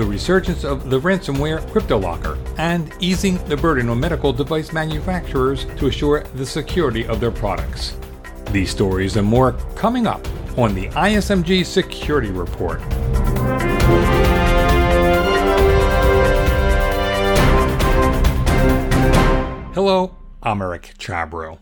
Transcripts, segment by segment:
the resurgence of the ransomware CryptoLocker, and easing the burden on medical device manufacturers to assure the security of their products. These stories and more coming up on the ISMG Security Report. Hello, I'm Eric Chabrow.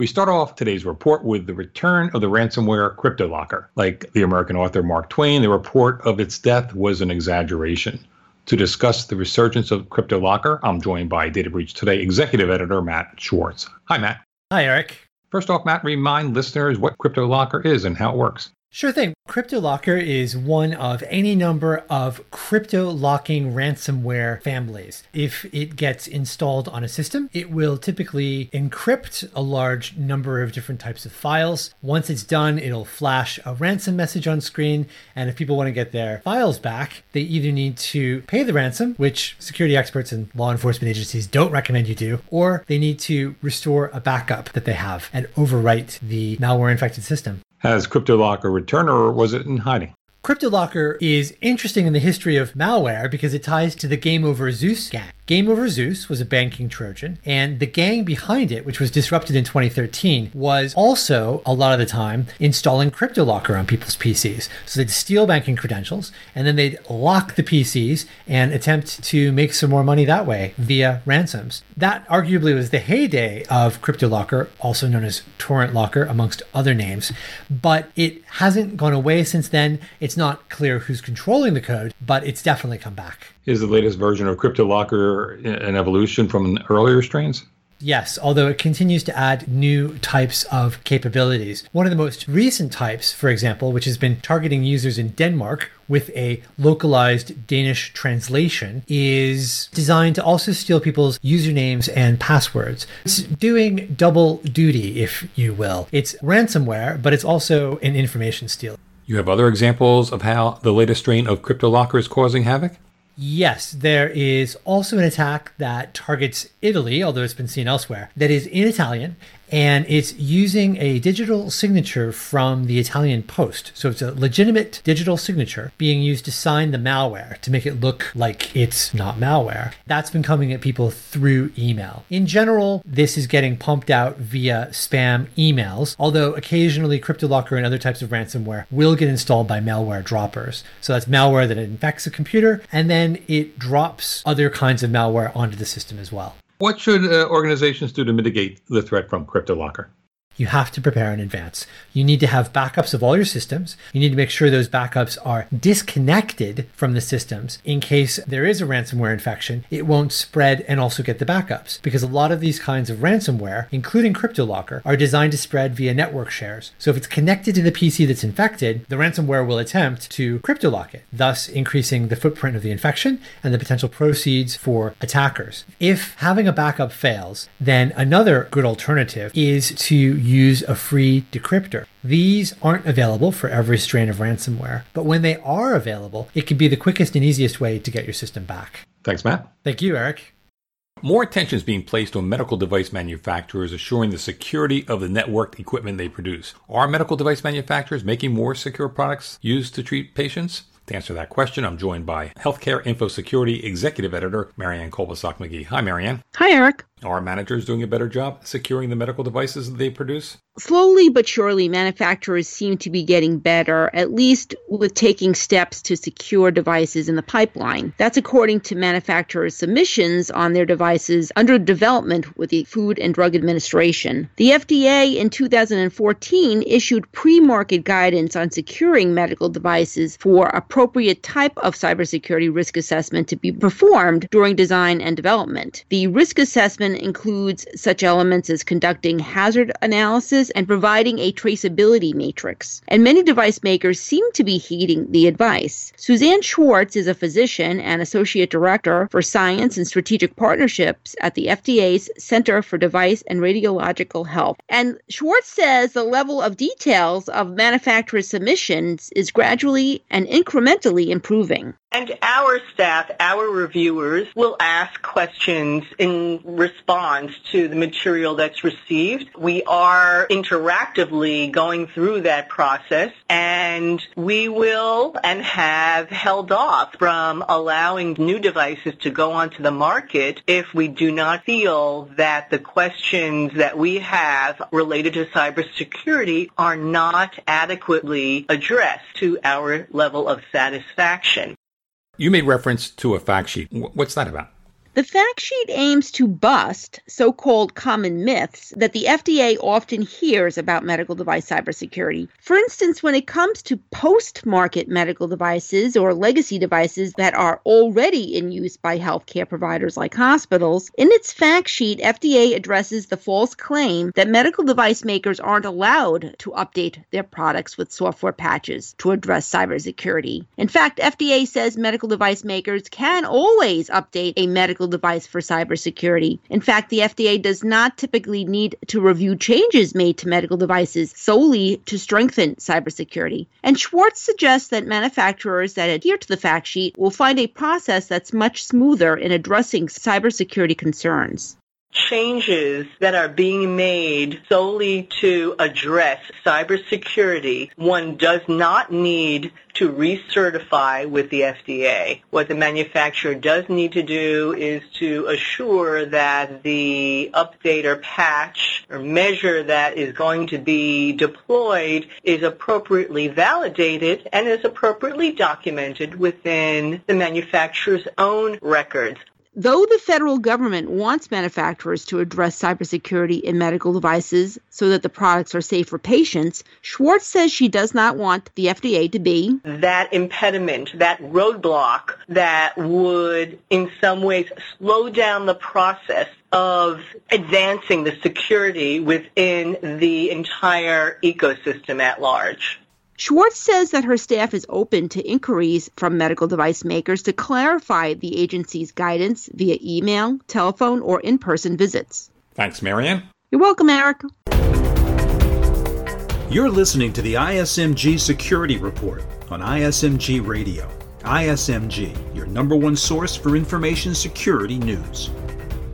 We start off today's report with the return of the ransomware CryptoLocker. Like the American author Mark Twain, the report of its death was an exaggeration. To discuss the resurgence of CryptoLocker, I'm joined by Data Breach Today executive editor Matt Schwartz. Hi, Matt. Hi, Eric. First off, Matt, remind listeners what CryptoLocker is and how it works. Sure thing. CryptoLocker is one of any number of crypto locking ransomware families. If it gets installed on a system, it will typically encrypt a large number of different types of files. Once it's done, it'll flash a ransom message on screen. And if people want to get their files back, they either need to pay the ransom, which security experts and law enforcement agencies don't recommend you do, or they need to restore a backup that they have and overwrite the malware infected system. Has CryptoLocker returned or was it in hiding? CryptoLocker is interesting in the history of malware because it ties to the Game Over Zeus gang. Game Over Zeus was a banking Trojan, and the gang behind it, which was disrupted in 2013, was also a lot of the time installing CryptoLocker on people's PCs. So they'd steal banking credentials, and then they'd lock the PCs and attempt to make some more money that way via ransoms. That arguably was the heyday of CryptoLocker, also known as Torrent Locker, amongst other names. But it hasn't gone away since then. It's not clear who's controlling the code, but it's definitely come back. Is the latest version of CryptoLocker an evolution from earlier strains? Yes, although it continues to add new types of capabilities. One of the most recent types, for example, which has been targeting users in Denmark with a localized Danish translation, is designed to also steal people's usernames and passwords. It's doing double duty, if you will. It's ransomware, but it's also an information steal. You have other examples of how the latest strain of CryptoLocker is causing havoc? Yes, there is also an attack that targets Italy, although it's been seen elsewhere, that is in Italian and it's using a digital signature from the Italian post. So it's a legitimate digital signature being used to sign the malware to make it look like it's not malware. That's been coming at people through email. In general, this is getting pumped out via spam emails, although occasionally CryptoLocker and other types of ransomware will get installed by malware droppers. So that's malware that infects a computer and then it drops other kinds of malware onto the system as well. What should uh, organizations do to mitigate the threat from CryptoLocker? You have to prepare in advance. You need to have backups of all your systems. You need to make sure those backups are disconnected from the systems in case there is a ransomware infection. It won't spread and also get the backups because a lot of these kinds of ransomware, including CryptoLocker, are designed to spread via network shares. So if it's connected to the PC that's infected, the ransomware will attempt to cryptolock it, thus increasing the footprint of the infection and the potential proceeds for attackers. If having a backup fails, then another good alternative is to use a free decryptor. These aren't available for every strain of ransomware, but when they are available, it can be the quickest and easiest way to get your system back. Thanks, Matt. Thank you, Eric. More attention is being placed on medical device manufacturers assuring the security of the networked equipment they produce. Are medical device manufacturers making more secure products used to treat patients? To answer that question, I'm joined by Healthcare Info Security Executive Editor Marianne Kolbasuk McGee. Hi, Marianne. Hi, Eric. Are managers doing a better job securing the medical devices that they produce? Slowly but surely, manufacturers seem to be getting better, at least with taking steps to secure devices in the pipeline. That's according to manufacturers' submissions on their devices under development with the Food and Drug Administration. The FDA in 2014 issued pre market guidance on securing medical devices for appropriate type of cybersecurity risk assessment to be performed during design and development. The risk assessment includes such elements as conducting hazard analysis and providing a traceability matrix. And many device makers seem to be heeding the advice. Suzanne Schwartz is a physician and associate director for science and strategic partnerships at the FDA's Center for Device and Radiological Health. And Schwartz says the level of details of manufacturer submissions is gradually and incrementally improving. And our staff, our reviewers, will ask questions in response to the material that's received. We are interactively going through that process and we will and have held off from allowing new devices to go onto the market if we do not feel that the questions that we have related to cybersecurity are not adequately addressed to our level of satisfaction. You made reference to a fact sheet. What's that about? The fact sheet aims to bust so called common myths that the FDA often hears about medical device cybersecurity. For instance, when it comes to post market medical devices or legacy devices that are already in use by healthcare providers like hospitals, in its fact sheet, FDA addresses the false claim that medical device makers aren't allowed to update their products with software patches to address cybersecurity. In fact, FDA says medical device makers can always update a medical medical device for cybersecurity. In fact, the FDA does not typically need to review changes made to medical devices solely to strengthen cybersecurity. And Schwartz suggests that manufacturers that adhere to the fact sheet will find a process that's much smoother in addressing cybersecurity concerns changes that are being made solely to address cybersecurity, one does not need to recertify with the FDA. What the manufacturer does need to do is to assure that the update or patch or measure that is going to be deployed is appropriately validated and is appropriately documented within the manufacturer's own records. Though the federal government wants manufacturers to address cybersecurity in medical devices so that the products are safe for patients, Schwartz says she does not want the FDA to be that impediment, that roadblock that would in some ways slow down the process of advancing the security within the entire ecosystem at large. Schwartz says that her staff is open to inquiries from medical device makers to clarify the agency's guidance via email, telephone, or in person visits. Thanks, Marianne. You're welcome, Eric. You're listening to the ISMG Security Report on ISMG Radio. ISMG, your number one source for information security news.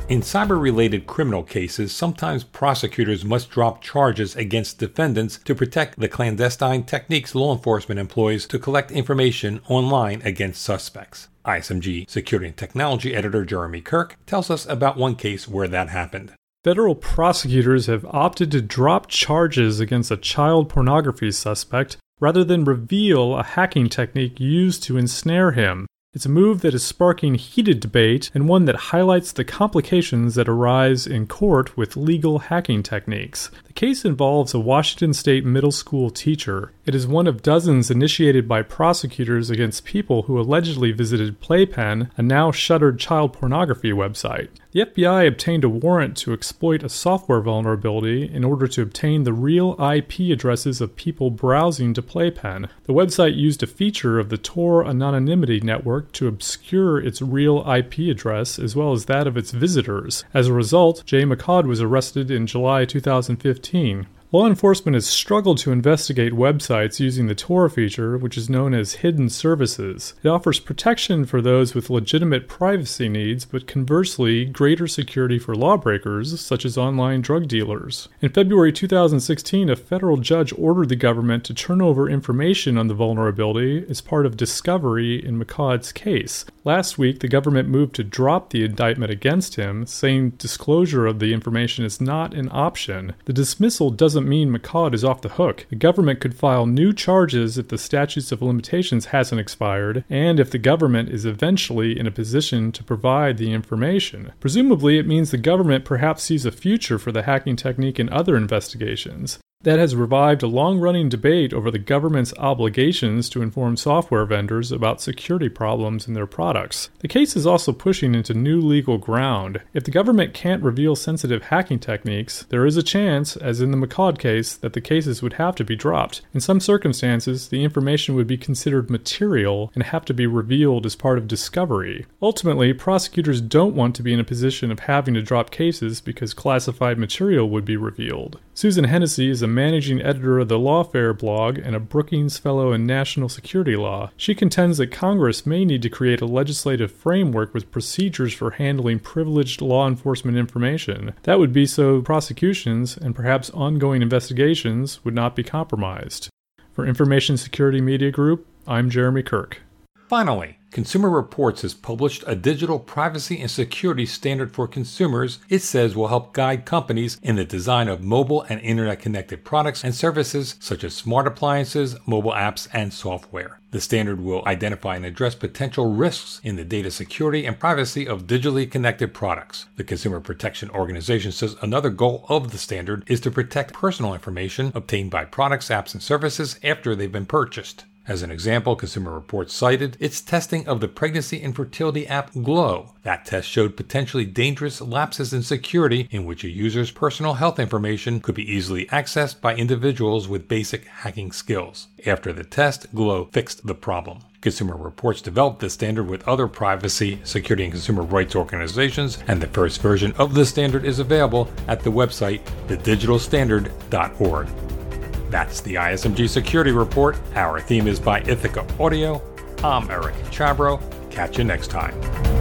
In cyber related criminal cases, sometimes prosecutors must drop charges against defendants to protect the clandestine techniques law enforcement employs to collect information online against suspects. ISMG Security and Technology editor Jeremy Kirk tells us about one case where that happened. Federal prosecutors have opted to drop charges against a child pornography suspect rather than reveal a hacking technique used to ensnare him. It's a move that is sparking heated debate and one that highlights the complications that arise in court with legal hacking techniques. The case involves a Washington State middle school teacher. It is one of dozens initiated by prosecutors against people who allegedly visited Playpen, a now shuttered child pornography website. The FBI obtained a warrant to exploit a software vulnerability in order to obtain the real IP addresses of people browsing to Playpen. The website used a feature of the Tor anonymity network to obscure its real IP address as well as that of its visitors. As a result, Jay Michaud was arrested in July 2015. Law enforcement has struggled to investigate websites using the Tor feature, which is known as hidden services. It offers protection for those with legitimate privacy needs, but conversely, greater security for lawbreakers, such as online drug dealers. In February 2016, a federal judge ordered the government to turn over information on the vulnerability as part of discovery in Michaud's case. Last week, the government moved to drop the indictment against him, saying disclosure of the information is not an option. The dismissal doesn't doesn't mean Michaud is off the hook. The government could file new charges if the statutes of limitations hasn't expired, and if the government is eventually in a position to provide the information. Presumably, it means the government perhaps sees a future for the hacking technique in other investigations. That has revived a long running debate over the government's obligations to inform software vendors about security problems in their products. The case is also pushing into new legal ground. If the government can't reveal sensitive hacking techniques, there is a chance, as in the Michaud case, that the cases would have to be dropped. In some circumstances, the information would be considered material and have to be revealed as part of discovery. Ultimately, prosecutors don't want to be in a position of having to drop cases because classified material would be revealed. Susan Hennessy is a managing editor of the Lawfare blog and a Brookings Fellow in National Security Law. She contends that Congress may need to create a legislative framework with procedures for handling privileged law enforcement information. That would be so prosecutions and perhaps ongoing investigations would not be compromised. For Information Security Media Group, I'm Jeremy Kirk. Finally, Consumer Reports has published a digital privacy and security standard for consumers it says will help guide companies in the design of mobile and internet connected products and services such as smart appliances, mobile apps, and software. The standard will identify and address potential risks in the data security and privacy of digitally connected products. The Consumer Protection Organization says another goal of the standard is to protect personal information obtained by products, apps, and services after they've been purchased. As an example, Consumer Reports cited its testing of the pregnancy and fertility app Glow. That test showed potentially dangerous lapses in security in which a user's personal health information could be easily accessed by individuals with basic hacking skills. After the test, Glow fixed the problem. Consumer Reports developed this standard with other privacy, security, and consumer rights organizations, and the first version of the standard is available at the website thedigitalstandard.org. That's the ISMG Security Report. Our theme is by Ithaca Audio. I'm Eric Chabrow. Catch you next time.